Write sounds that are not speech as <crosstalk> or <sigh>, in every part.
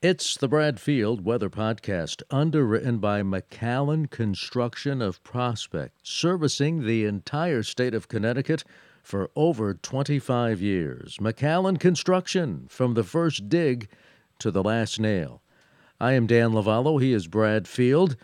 It's the Bradfield Weather Podcast, underwritten by McAllen Construction of Prospect, servicing the entire state of Connecticut for over 25 years. McAllen Construction, from the first dig to the last nail. I am Dan Lavallo. He is Brad Field.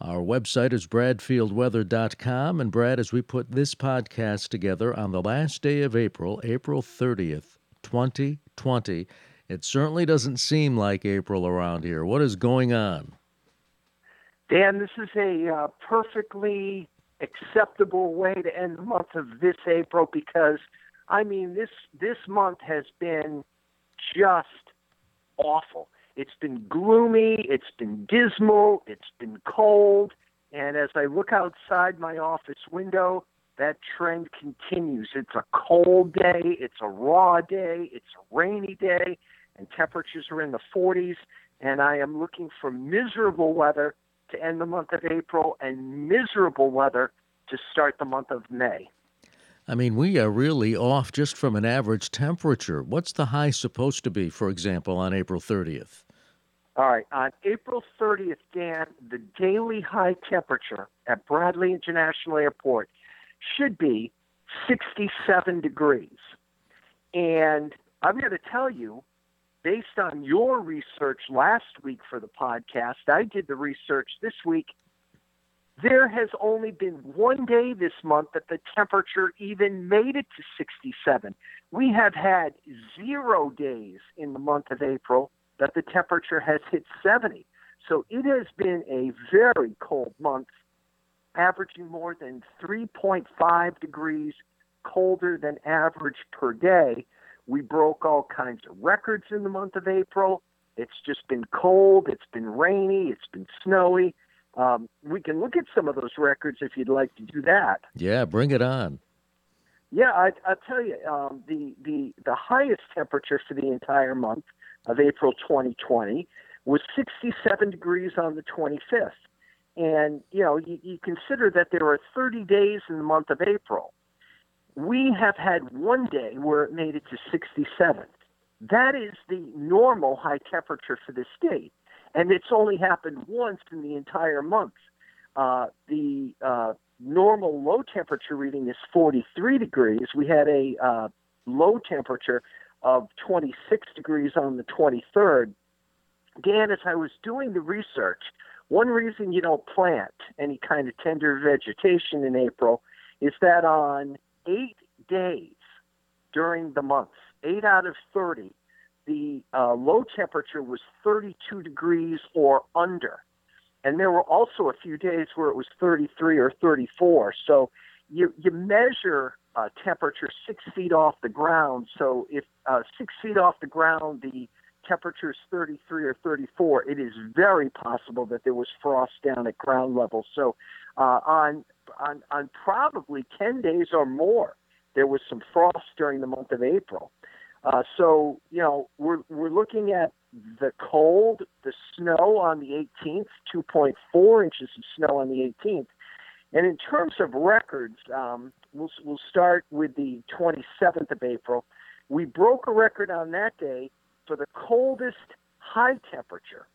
Our website is bradfieldweather.com. And Brad, as we put this podcast together on the last day of April, April 30th, 2020, it certainly doesn't seem like April around here. What is going on? Dan, this is a uh, perfectly acceptable way to end the month of this April because, I mean, this this month has been just awful. It's been gloomy, it's been dismal, it's been cold, and as I look outside my office window, that trend continues. It's a cold day, it's a raw day, it's a rainy day, and temperatures are in the 40s. And I am looking for miserable weather to end the month of April and miserable weather to start the month of May. I mean, we are really off just from an average temperature. What's the high supposed to be, for example, on April 30th? All right, on April 30th, Dan, the daily high temperature at Bradley International Airport should be 67 degrees. And I'm going to tell you, based on your research last week for the podcast, I did the research this week. There has only been one day this month that the temperature even made it to 67. We have had zero days in the month of April that the temperature has hit 70. So it has been a very cold month, averaging more than 3.5 degrees colder than average per day. We broke all kinds of records in the month of April. It's just been cold, it's been rainy, it's been snowy. Um, we can look at some of those records if you'd like to do that. Yeah, bring it on. Yeah, I, I'll tell you, um, the, the, the highest temperature for the entire month of April 2020 was 67 degrees on the 25th. And, you know, you, you consider that there are 30 days in the month of April. We have had one day where it made it to 67. That is the normal high temperature for the state. And it's only happened once in the entire month. Uh, the uh, normal low temperature reading is 43 degrees. We had a uh, low temperature of 26 degrees on the 23rd. Dan, as I was doing the research, one reason you don't plant any kind of tender vegetation in April is that on eight days during the month, eight out of 30, the uh, low temperature was 32 degrees or under. And there were also a few days where it was 33 or 34. So you, you measure uh, temperature six feet off the ground. So if uh, six feet off the ground, the temperature is 33 or 34, it is very possible that there was frost down at ground level. So uh, on, on, on probably 10 days or more, there was some frost during the month of April. Uh, so, you know, we're, we're looking at the cold, the snow on the 18th, 2.4 inches of snow on the 18th. And in terms of records, um, we'll, we'll start with the 27th of April. We broke a record on that day for the coldest high temperature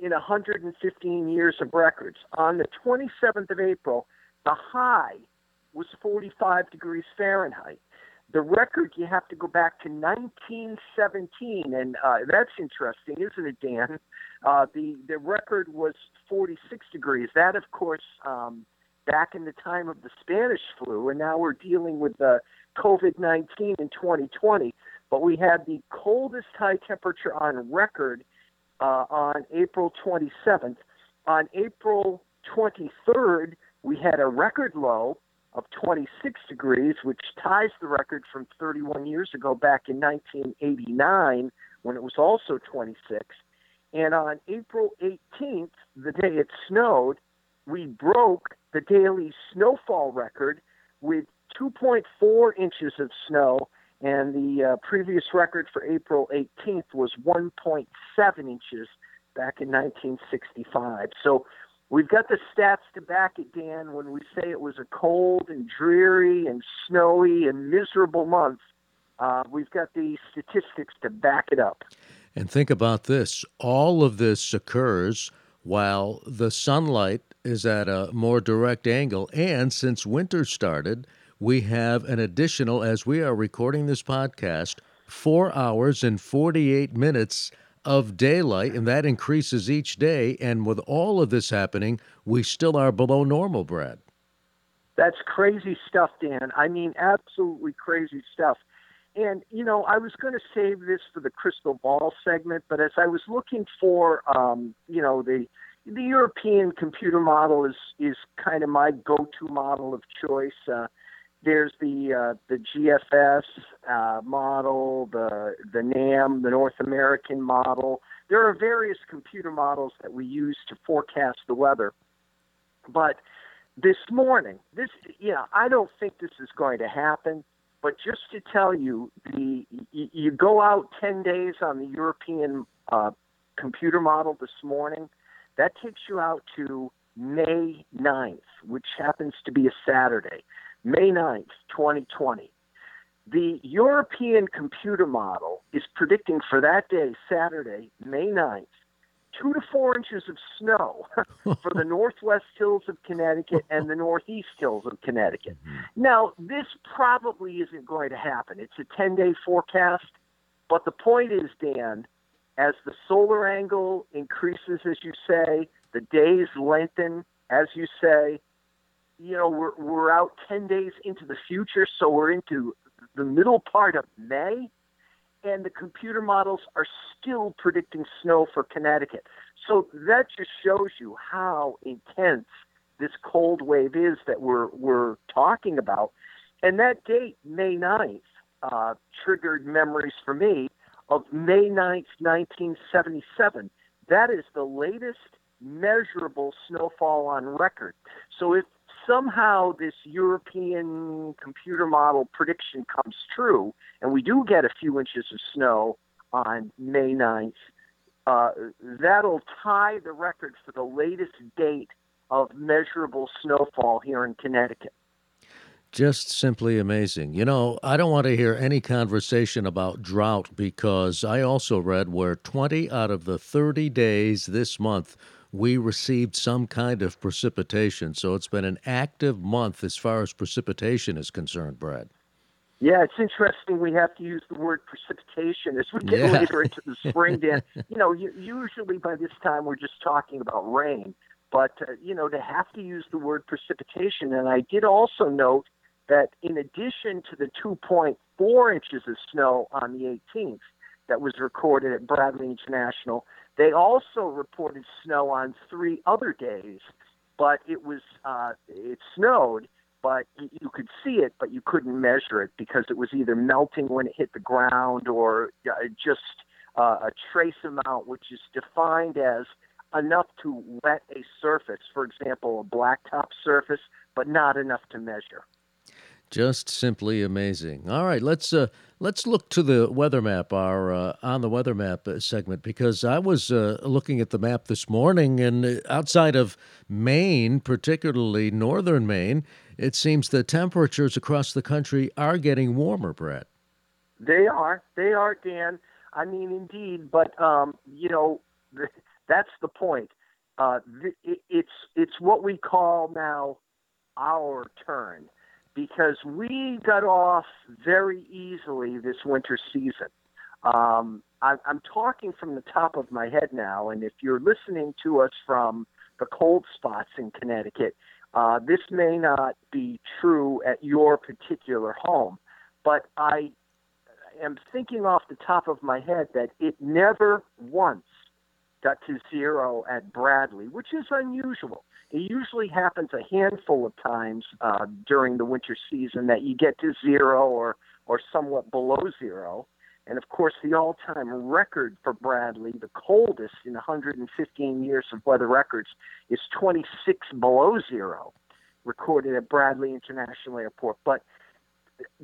in 115 years of records. On the 27th of April, the high was 45 degrees Fahrenheit. The record, you have to go back to 1917, and uh, that's interesting, isn't it, Dan? Uh, the the record was 46 degrees. That, of course, um, back in the time of the Spanish flu, and now we're dealing with the COVID 19 in 2020. But we had the coldest high temperature on record uh, on April 27th. On April 23rd, we had a record low of 26 degrees, which ties the record from 31 years ago back in 1989 when it was also 26. And on April 18th, the day it snowed, we broke the daily snowfall record with 2.4 inches of snow, and the uh, previous record for April 18th was 1.7 inches back in 1965. So we've got the stats to back it, Dan, when we say it was a cold and dreary and snowy and miserable month. Uh, we've got the statistics to back it up. And think about this all of this occurs while the sunlight is at a more direct angle. And since winter started, we have an additional, as we are recording this podcast, four hours and 48 minutes of daylight, and that increases each day. And with all of this happening, we still are below normal, Brad. That's crazy stuff, Dan. I mean, absolutely crazy stuff. And, you know, I was going to save this for the crystal ball segment, but as I was looking for, um, you know, the the European computer model is is kind of my go-to model of choice. Uh, there's the uh, the GFS uh, model, the the NAM, the North American model. There are various computer models that we use to forecast the weather. But this morning, this you know, I don't think this is going to happen. But just to tell you, the you, go out ten days on the European uh, computer model this morning. That takes you out to May 9th, which happens to be a Saturday. May 9th, 2020. The European computer model is predicting for that day, Saturday, May 9th, two to four inches of snow <laughs> for the <laughs> northwest hills of Connecticut and the northeast hills of Connecticut. Mm-hmm. Now, this probably isn't going to happen. It's a 10 day forecast, but the point is, Dan, as the solar angle increases, as you say, the days lengthen, as you say, you know, we're, we're out 10 days into the future, so we're into the middle part of May, and the computer models are still predicting snow for Connecticut. So that just shows you how intense this cold wave is that we're, we're talking about. And that date, May 9th, uh, triggered memories for me of May 9th, 1977. That is the latest measurable snowfall on record. So if somehow this European computer model prediction comes true, and we do get a few inches of snow on May 9th, uh, that'll tie the record for the latest date of measurable snowfall here in Connecticut. Just simply amazing. You know, I don't want to hear any conversation about drought because I also read where 20 out of the 30 days this month we received some kind of precipitation. So it's been an active month as far as precipitation is concerned, Brad. Yeah, it's interesting. We have to use the word precipitation as we get yeah. later into the <laughs> spring. Dan, you know, usually by this time we're just talking about rain, but uh, you know, to have to use the word precipitation. And I did also note that in addition to the 2.4 inches of snow on the 18th that was recorded at Bradley International, they also reported snow on three other days, but it was uh, it snowed, but you could see it, but you couldn't measure it because it was either melting when it hit the ground or uh, just uh, a trace amount, which is defined as enough to wet a surface, for example, a blacktop surface, but not enough to measure. Just simply amazing. All right, let's uh, let's look to the weather map, our uh, on the weather map uh, segment, because I was uh, looking at the map this morning, and uh, outside of Maine, particularly northern Maine, it seems the temperatures across the country are getting warmer. Brett. They are. They are, Dan. I mean, indeed, but um, you know, <laughs> that's the point. Uh, it's it's what we call now our turn because we got off very easily this winter season. Um, I, I'm talking from the top of my head now, and if you're listening to us from the cold spots in Connecticut, uh, this may not be true at your particular home, but I am thinking off the top of my head that it never once got to zero at Bradley, which is unusual. It usually happens a handful of times uh, during the winter season that you get to zero or or somewhat below zero. And of course, the all-time record for Bradley, the coldest in 115 years of weather records, is 26 below zero, recorded at Bradley International Airport. But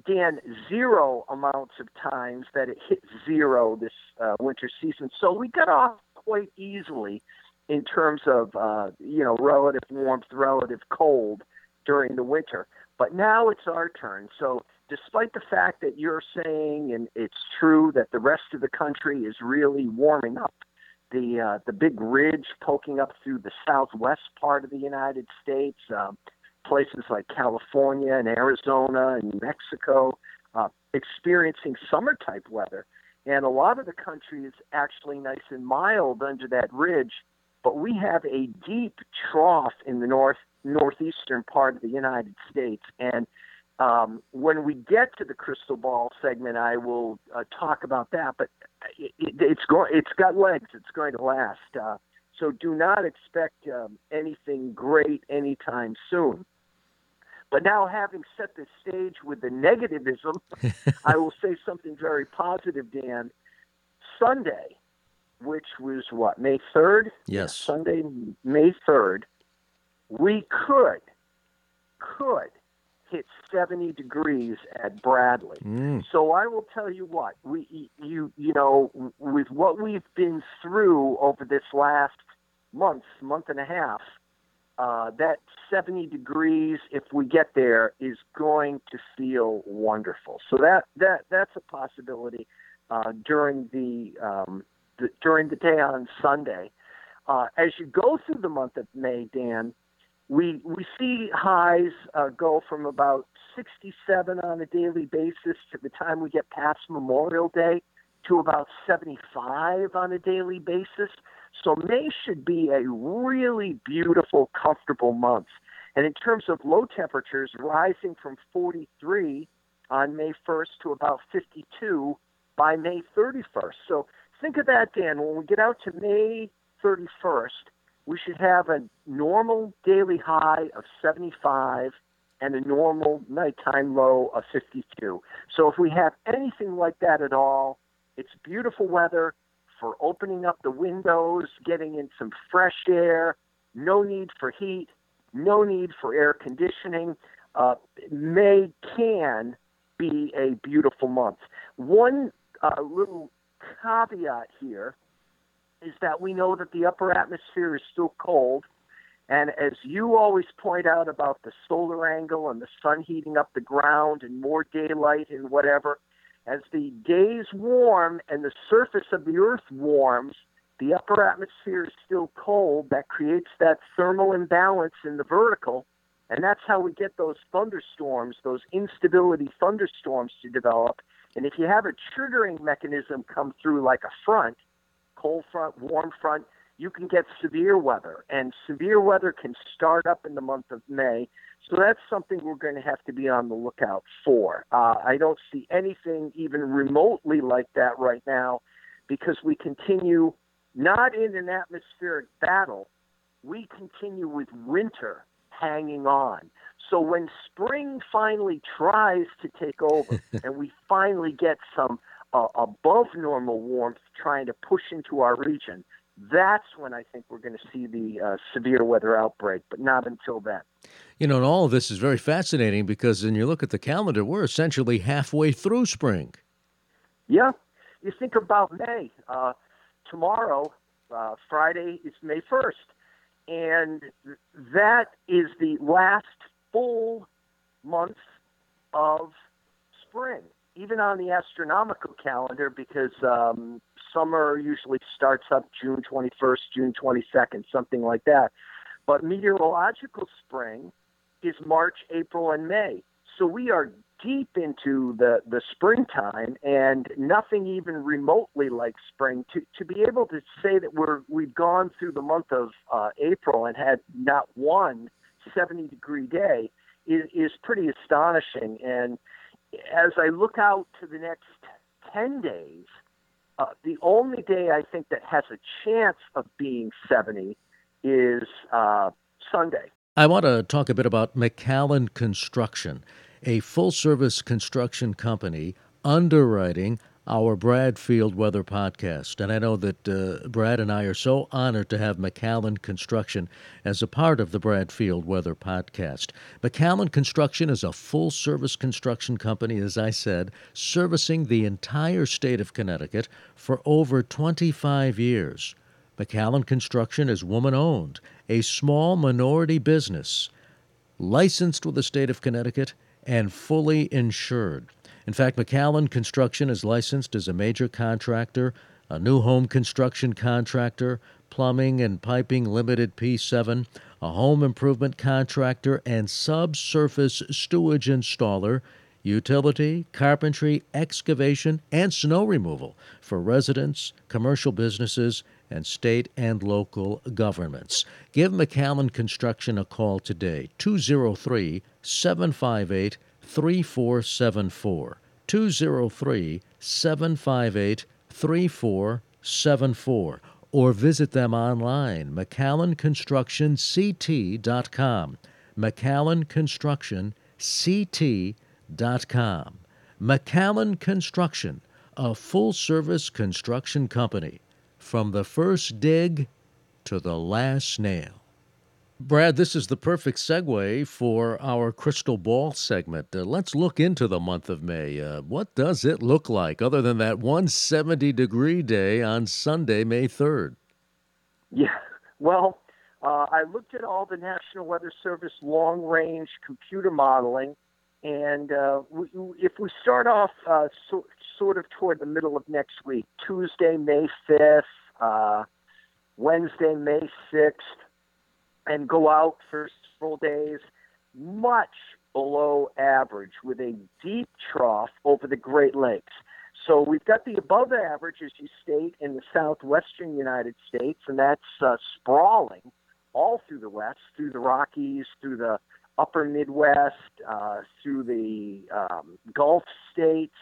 Dan, zero amounts of times that it hit zero this uh, winter season. So we got off quite easily in terms of uh, you know relative warmth, relative cold during the winter. But now it's our turn. So despite the fact that you're saying, and it's true, that the rest of the country is really warming up, the uh, the big ridge poking up through the southwest part of the United States, um, places like California and Arizona and New Mexico, uh, experiencing summer type weather. And a lot of the country is actually nice and mild under that ridge, but we have a deep trough in the north northeastern part of the United States. And um, when we get to the crystal ball segment, I will uh, talk about that. But it, it, it's going, it's got legs. It's going to last. Uh, so do not expect um, anything great anytime soon. But now, having set the stage with the negativism, <laughs> I will say something very positive, Dan. Sunday, which was what, May 3rd? Yes. Sunday, May 3rd, we could, could hit 70 degrees at Bradley. Mm. So I will tell you what, we, you, you know, with what we've been through over this last month, month and a half, uh, that 70 degrees, if we get there, is going to feel wonderful. So that that that's a possibility uh, during the, um, the during the day on Sunday. Uh, as you go through the month of May, Dan, we we see highs uh, go from about 67 on a daily basis to the time we get past Memorial Day to about 75 on a daily basis. So May should be a really beautiful, comfortable month. And in terms of low temperatures, rising from 43 on May 1st to about 52 by May 31st. So think of that, Dan. When we get out to May 31st, we should have a normal daily high of 75 and a normal nighttime low of 52. So if we have anything like that at all, it's beautiful weather for opening up the windows, getting in some fresh air, no need for heat, no need for air conditioning. Uh, May can be a beautiful month. One uh, little caveat here is that we know that the upper atmosphere is still cold. And as you always point out about the solar angle and the sun heating up the ground and more daylight and whatever, as the days warm and the surface of the earth warms, the upper atmosphere is still cold. That creates that thermal imbalance in the vertical. And that's how we get those thunderstorms, those instability thunderstorms to develop. And if you have a triggering mechanism come through like a front, cold front, warm front, you can get severe weather. And severe weather can start up in the month of May. So that's something we're going to have to be on the lookout for. Uh, I don't see anything even remotely like that right now because we continue not in an atmospheric battle, we continue with winter hanging on. So when spring finally tries to take over <laughs> and we finally get some uh, above normal warmth trying to push into our region, that's when I think we're going to see the uh, severe weather outbreak, but not until then. You know, and all of this is very fascinating because when you look at the calendar, we're essentially halfway through spring. Yeah. You think about May. Uh, tomorrow, uh, Friday, is May 1st. And that is the last full month of spring, even on the astronomical calendar, because um, summer usually starts up June 21st, June 22nd, something like that. But meteorological spring is March, April, and May. So we are deep into the, the springtime and nothing even remotely like spring. To, to be able to say that we're, we've gone through the month of uh, April and had not one 70 degree day is, is pretty astonishing. And as I look out to the next 10 days, uh, the only day I think that has a chance of being 70 is uh, Sunday. I want to talk a bit about McAllen Construction, a full service construction company underwriting our Bradfield Weather podcast. And I know that uh, Brad and I are so honored to have McAllen Construction as a part of the Bradfield Weather podcast. McAllen Construction is a full service construction company, as I said, servicing the entire state of Connecticut for over 25 years. McAllen Construction is woman owned, a small minority business, licensed with the state of Connecticut and fully insured. In fact, McAllen Construction is licensed as a major contractor, a new home construction contractor, plumbing and piping limited P7, a home improvement contractor, and subsurface sewage installer, utility, carpentry, excavation, and snow removal for residents, commercial businesses, and state and local governments. Give McAllen Construction a call today, 203 758 3474. 203 758 3474 or visit them online, McAllenConstructionCT.com. McAllenConstructionCT.com. McAllen Construction, a full service construction company, from the first dig to the last nail. Brad, this is the perfect segue for our crystal ball segment. Uh, let's look into the month of May. Uh, what does it look like other than that 170 degree day on Sunday, May 3rd? Yeah, well, uh, I looked at all the National Weather Service long range computer modeling, and uh, we, if we start off uh, so, sort of toward the middle of next week, Tuesday, May 5th, uh, Wednesday, May 6th, and go out for several days, much below average with a deep trough over the Great Lakes. So we've got the above average, as you state, in the southwestern United States, and that's uh, sprawling all through the west, through the Rockies, through the upper Midwest, uh, through the um, Gulf states.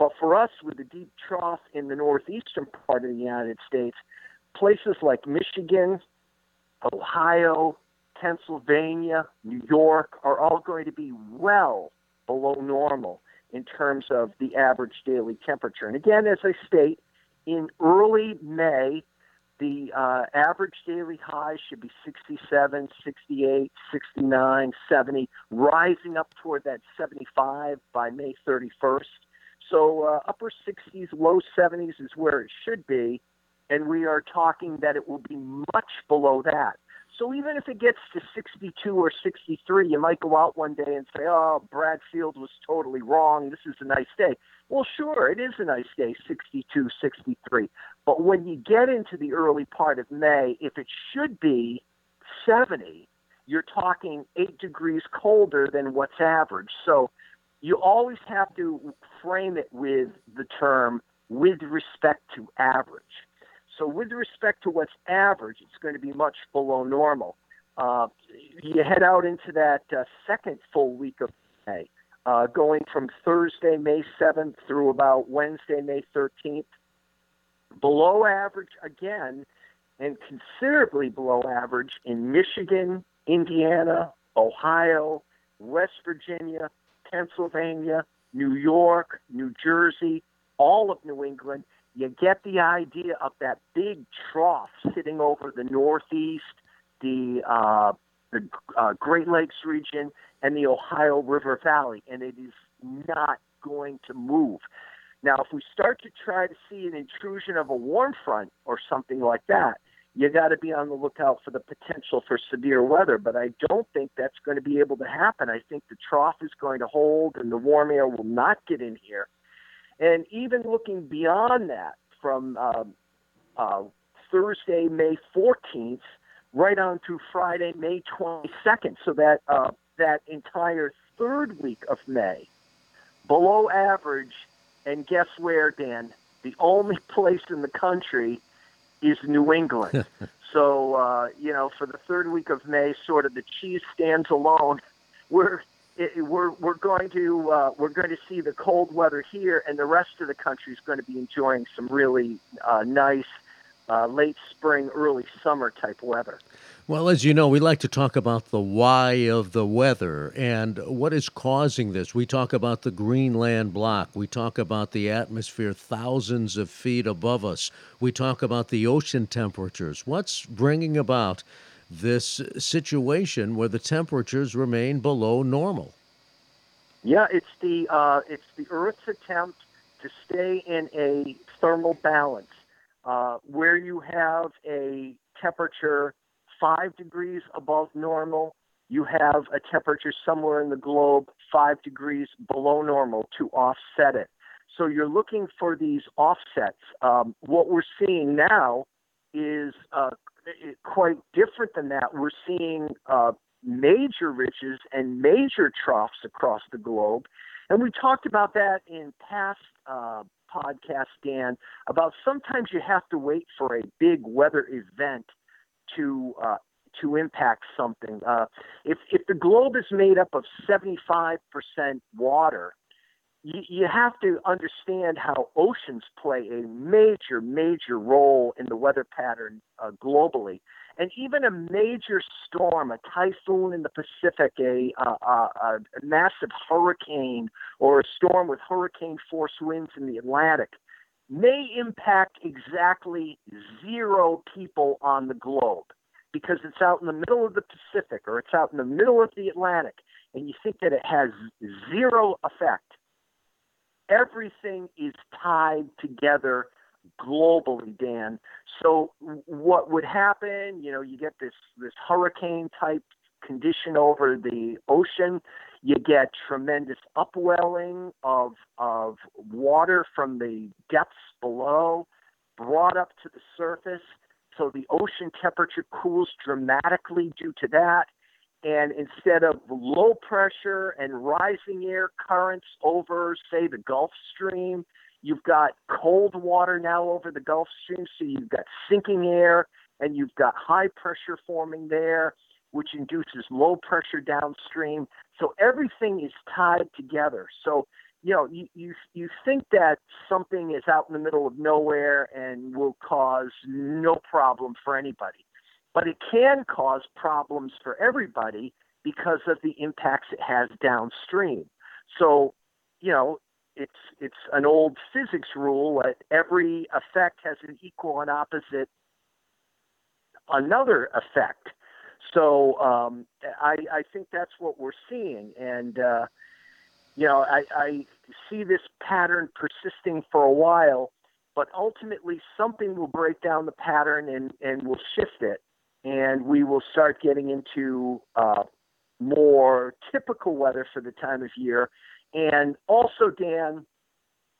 But for us, with the deep trough in the northeastern part of the United States, places like Michigan, Ohio, Pennsylvania, New York are all going to be well below normal in terms of the average daily temperature. And again, as I state, in early May, the uh, average daily high should be 67, 68, 69, 70, rising up toward that 75 by May 31st. So uh, upper 60s, low 70s is where it should be and we are talking that it will be much below that. So even if it gets to 62 or 63, you might go out one day and say, "Oh, Bradfield was totally wrong. This is a nice day." Well, sure, it is a nice day, 62, 63. But when you get into the early part of May, if it should be 70, you're talking 8 degrees colder than what's average. So you always have to frame it with the term with respect to average. So, with respect to what's average, it's going to be much below normal. Uh, you head out into that uh, second full week of May, uh, going from Thursday, May 7th through about Wednesday, May 13th. Below average again, and considerably below average in Michigan, Indiana, Ohio, West Virginia, Pennsylvania, New York, New Jersey, all of New England, you get the idea of that big trough sitting over the Northeast, the uh, the uh, Great Lakes region, and the Ohio River Valley, and it is not going to move. Now, if we start to try to see an intrusion of a warm front or something like that, you got to be on the lookout for the potential for severe weather. But I don't think that's going to be able to happen. I think the trough is going to hold, and the warm air will not get in here. And even looking beyond that, from uh, uh, Thursday, May 14th, right on through Friday, May 22nd, so that uh, that entire third week of May, below average. And guess where, Dan? The only <laughs> place in the country is New England. <laughs> so, uh, you know, for the third week of May, sort of the cheese stands alone. <laughs> We're it, we're we're going to uh, we're going to see the cold weather here, and the rest of the country is going to be enjoying some really uh, nice uh, late spring, early summer type weather. Well, as you know, we like to talk about the why of the weather and what is causing this. We talk about the Greenland block. We talk about the atmosphere thousands of feet above us. We talk about the ocean temperatures. What's bringing about this situation where the temperatures remain below normal. Yeah, it's the uh, it's the Earth's attempt to stay in a thermal balance uh, where you have a temperature five degrees above normal you have a temperature somewhere in the globe five degrees below normal to offset it. So you're looking for these offsets. Um, what we're seeing now is uh, quite different than that. We're seeing uh, major ridges and major troughs across the globe. And we talked about that in past uh, podcasts, Dan, about sometimes you have to wait for a big weather event to uh, to impact something. Uh, if if the globe is made up of 75% water, you, you have to understand how oceans play a major, major role in the weather pattern uh, globally. And even a major storm, a typhoon in the Pacific, a, a, a, a massive hurricane, or a storm with hurricane force winds in the Atlantic, may impact exactly zero people on the globe because it's out in the middle of the Pacific or it's out in the middle of the Atlantic, and you think that it has zero effect. Everything is tied together globally, Dan. So what would happen? You know, you get this this hurricane type condition over the ocean. You get tremendous upwelling of of water from the depths below, brought up to the surface so the ocean temperature cools dramatically due to that. And instead of low pressure and rising air currents over, say, the Gulf Stream, you've got cold water now over the Gulf Stream. So you've got sinking air and you've got high pressure forming there, which induces low pressure downstream. So everything is tied together. So you know, you, you you think that something is out in the middle of nowhere and will cause no problem for anybody, but it can cause problems for everybody because of the impacts it has downstream. So, you know, it's it's an old physics rule that every effect has an equal and opposite another effect. So um, I, I think that's what we're seeing, and uh, you know, I, I see this pattern persisting for a while, but ultimately something will break down the pattern and, and will shift it. And we will start getting into uh, more typical weather for the time of year. And also, Dan,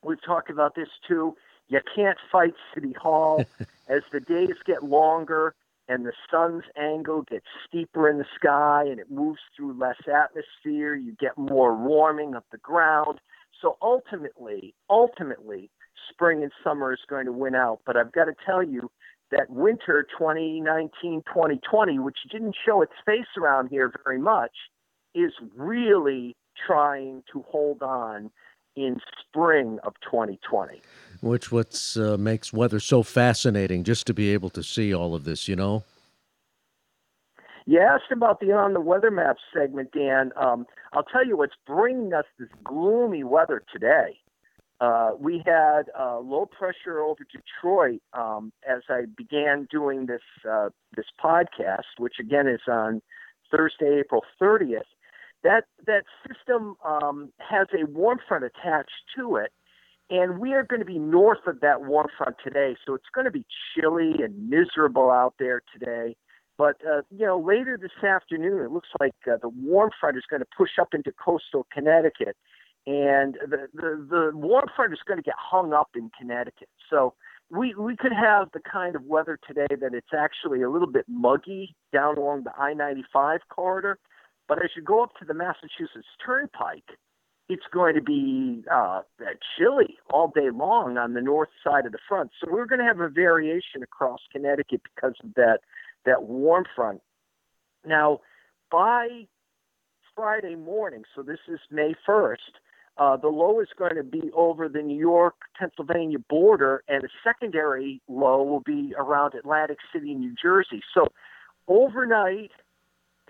we've talked about this too. You can't fight City Hall. <laughs> As the days get longer, and the sun's angle gets steeper in the sky and it moves through less atmosphere. You get more warming of the ground. So ultimately, ultimately, spring and summer is going to win out. But I've got to tell you that winter 2019 2020, which didn't show its face around here very much, is really trying to hold on in spring of 2020 which what uh, makes weather so fascinating just to be able to see all of this you know? You asked about the on the weather map segment dan. Um, i'll tell you what's bringing us this gloomy weather today. Uh, we had uh, low pressure over Detroit um, as I began doing this uh, this podcast, which again is on Thursday, April 30th. That that system um, has a warm front attached to it, and we are going to be north of that warm front today, so it's going to be chilly and miserable out there today. But uh, you know, later this afternoon, it looks like uh, the warm front is going to push up into coastal Connecticut, and the, the the warm front is going to get hung up in Connecticut. So we we could have the kind of weather today that it's actually a little bit muggy down along the I-95 corridor. But as you go up to the Massachusetts Turnpike, it's going to be uh, chilly all day long on the north side of the front. So we're going to have a variation across Connecticut because of that that warm front. Now, by Friday morning, so this is May 1st, uh, the low is going to be over the New York Pennsylvania border, and a secondary low will be around Atlantic City, New Jersey. So overnight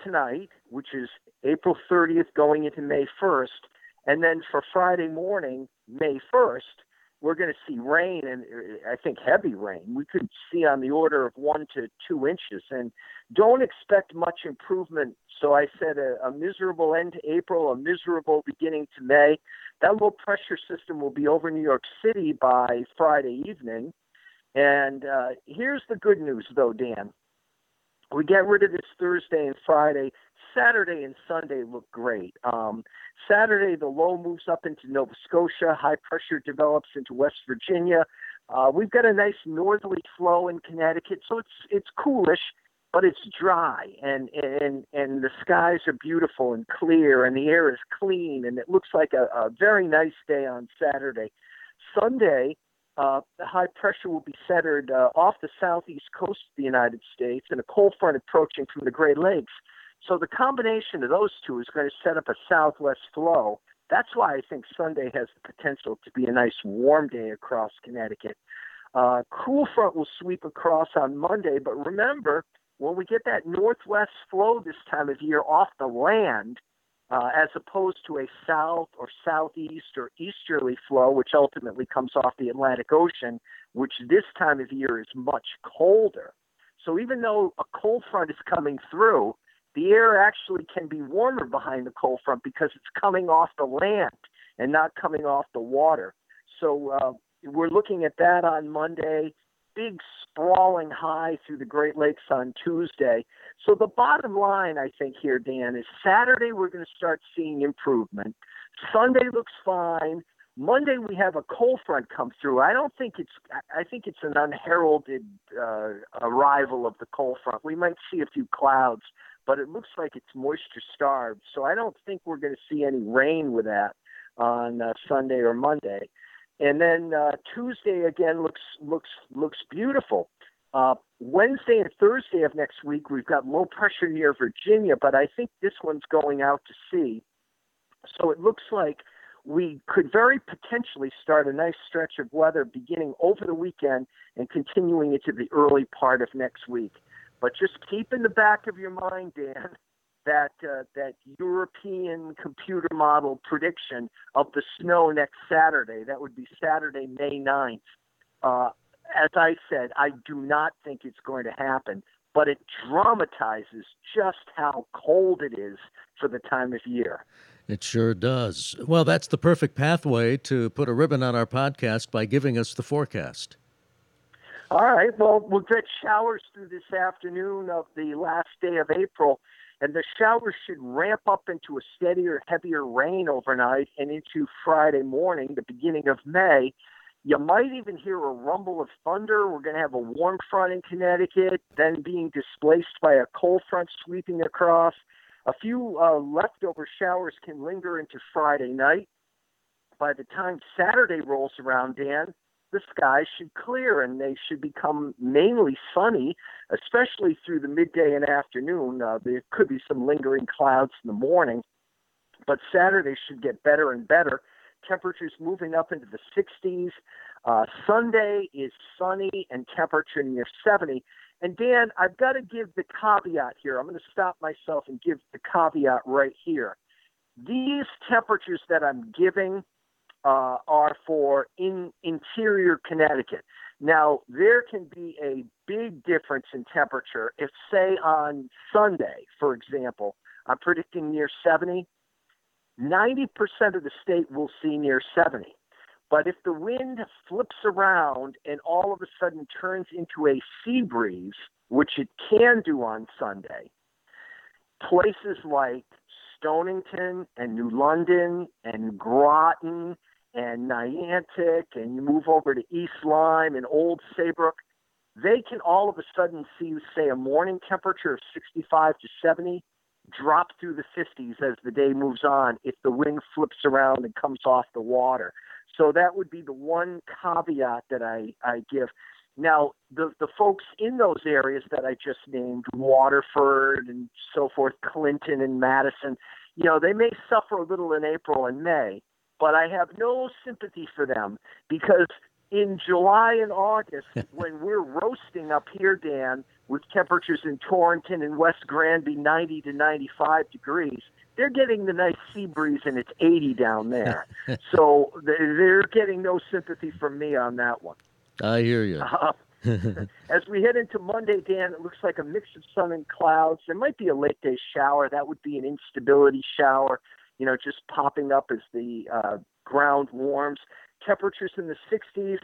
tonight, which is April 30th going into May 1st, and then for Friday morning, May 1st, we're going to see rain and I think heavy rain. We could see on the order of one to two inches and don't expect much improvement. So I said a, a miserable end to April, a miserable beginning to May. That low pressure system will be over New York City by Friday evening. And uh, here's the good news, though, Dan. We get rid of this Thursday and Friday Saturday and Sunday look great. Um, Saturday, the low moves up into Nova Scotia. High pressure develops into West Virginia. Uh, we've got a nice northerly flow in Connecticut, so it's it's coolish, but it's dry, and and and the skies are beautiful and clear, and the air is clean, and it looks like a, a very nice day on Saturday. Sunday, uh, the high pressure will be centered uh, off the southeast coast of the United States, and a cold front approaching from the Great Lakes. So the combination of those two is going to set up a southwest flow. That's why I think Sunday has the potential to be a nice warm day across Connecticut. Uh, cool front will sweep across on Monday, but remember, when we get that northwest flow this time of year off the land, uh, as opposed to a south or southeast or easterly flow, which ultimately comes off the Atlantic Ocean, which this time of year is much colder. So even though a cold front is coming through, the air actually can be warmer behind the cold front because it's coming off the land and not coming off the water. So uh, we're looking at that on Monday. Big sprawling high through the Great Lakes on Tuesday. So the bottom line, I think, here, Dan, is Saturday we're going to start seeing improvement. Sunday looks fine. Monday we have a cold front come through. I don't think it's. I think it's an unheralded uh, arrival of the cold front. We might see a few clouds, but it looks like it's moisture starved. So I don't think we're going to see any rain with that on uh, Sunday or Monday. And then uh, Tuesday again looks looks looks beautiful. Uh, Wednesday and Thursday of next week we've got low pressure near Virginia, but I think this one's going out to sea. So it looks like we could very potentially start a nice stretch of weather beginning over the weekend and continuing into the early part of next week. But just keep in the back of your mind, Dan, that uh, that European computer model prediction of the snow next Saturday. That would be Saturday, May 9th. Uh, as I said, I do not think it's going to happen, but it dramatizes just how cold it is for the time of year. It sure does. Well, that's the perfect pathway to put a ribbon on our podcast by giving us the forecast. All right. Well, we'll get showers through this afternoon of the last day of April, and the showers should ramp up into a steadier, heavier rain overnight and into Friday morning, the beginning of May. You might even hear a rumble of thunder. We're going to have a warm front in Connecticut, then being displaced by a cold front sweeping across. A few uh, leftover showers can linger into Friday night. By the time Saturday rolls around, Dan, the skies should clear and they should become mainly sunny, especially through the midday and afternoon. Uh, there could be some lingering clouds in the morning, but Saturday should get better and better. Temperatures moving up into the 60s. Uh, Sunday is sunny and temperature near 70. And Dan, I've got to give the caveat here. I'm going to stop myself and give the caveat right here. These temperatures that I'm giving uh, are for in interior Connecticut. Now, there can be a big difference in temperature. If, say, on Sunday, for example, I'm predicting near 70, 90% of the state will see near 70. But if the wind flips around and all of a sudden turns into a sea breeze, which it can do on Sunday, places like Stonington and New London and Groton and Niantic, and you move over to East Lyme and Old Saybrook, they can all of a sudden see, say, a morning temperature of 65 to 70 drop through the 50s as the day moves on if the wind flips around and comes off the water. So that would be the one caveat that I, I give. Now, the, the folks in those areas that I just named, Waterford and so forth, Clinton and Madison, you know, they may suffer a little in April and May, but I have no sympathy for them because in July and August, <laughs> when we're roasting up here, Dan, with temperatures in Torrington and West Granby 90 to 95 degrees, they're getting the nice sea breeze and it's 80 down there. <laughs> so they're getting no sympathy from me on that one. I hear you. Uh, <laughs> as we head into Monday, Dan, it looks like a mix of sun and clouds. There might be a late day shower. That would be an instability shower you know, just popping up as the uh, ground warms. Temperatures in the 60s,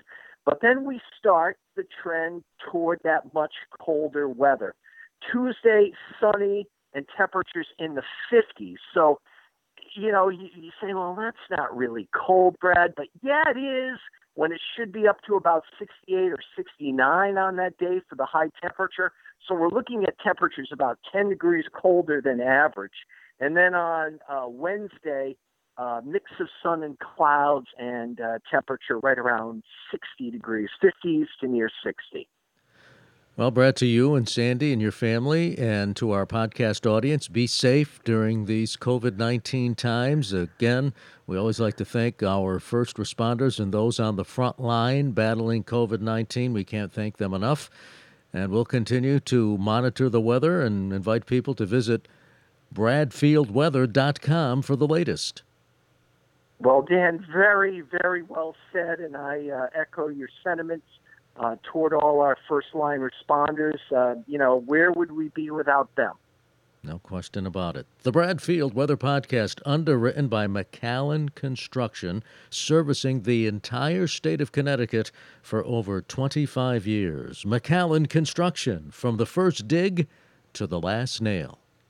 but then we start the trend toward that much colder weather. Tuesday, sunny and temperatures in the 50s. So, you know, you, you say, well, that's not really cold, Brad, but yeah, it is when it should be up to about 68 or 69 on that day for the high temperature. So we're looking at temperatures about 10 degrees colder than average. And then on uh, Wednesday, uh, mix of sun and clouds and uh, temperature right around 60 degrees, 50s to near 60. Well, Brad, to you and Sandy and your family, and to our podcast audience, be safe during these COVID 19 times. Again, we always like to thank our first responders and those on the front line battling COVID 19. We can't thank them enough. And we'll continue to monitor the weather and invite people to visit bradfieldweather.com for the latest. Well, Dan, very, very well said, and I uh, echo your sentiments uh, toward all our first line responders. Uh, you know, where would we be without them? No question about it. The Bradfield Weather Podcast, underwritten by McAllen Construction, servicing the entire state of Connecticut for over 25 years. McAllen Construction, from the first dig to the last nail.